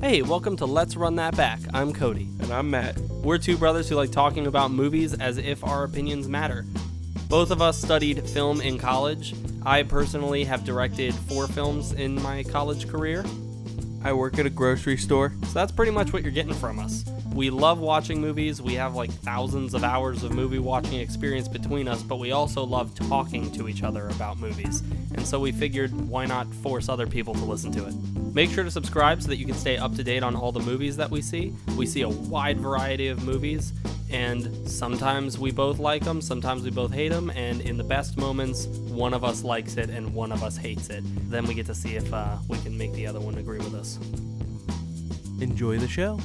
Hey, welcome to Let's Run That Back. I'm Cody. And I'm Matt. We're two brothers who like talking about movies as if our opinions matter. Both of us studied film in college. I personally have directed four films in my college career. I work at a grocery store. So that's pretty much what you're getting from us. We love watching movies. We have like thousands of hours of movie watching experience between us, but we also love talking to each other about movies. And so we figured why not force other people to listen to it. Make sure to subscribe so that you can stay up to date on all the movies that we see. We see a wide variety of movies, and sometimes we both like them, sometimes we both hate them, and in the best moments, one of us likes it and one of us hates it. Then we get to see if uh, we can make the other one agree with us. Enjoy the show.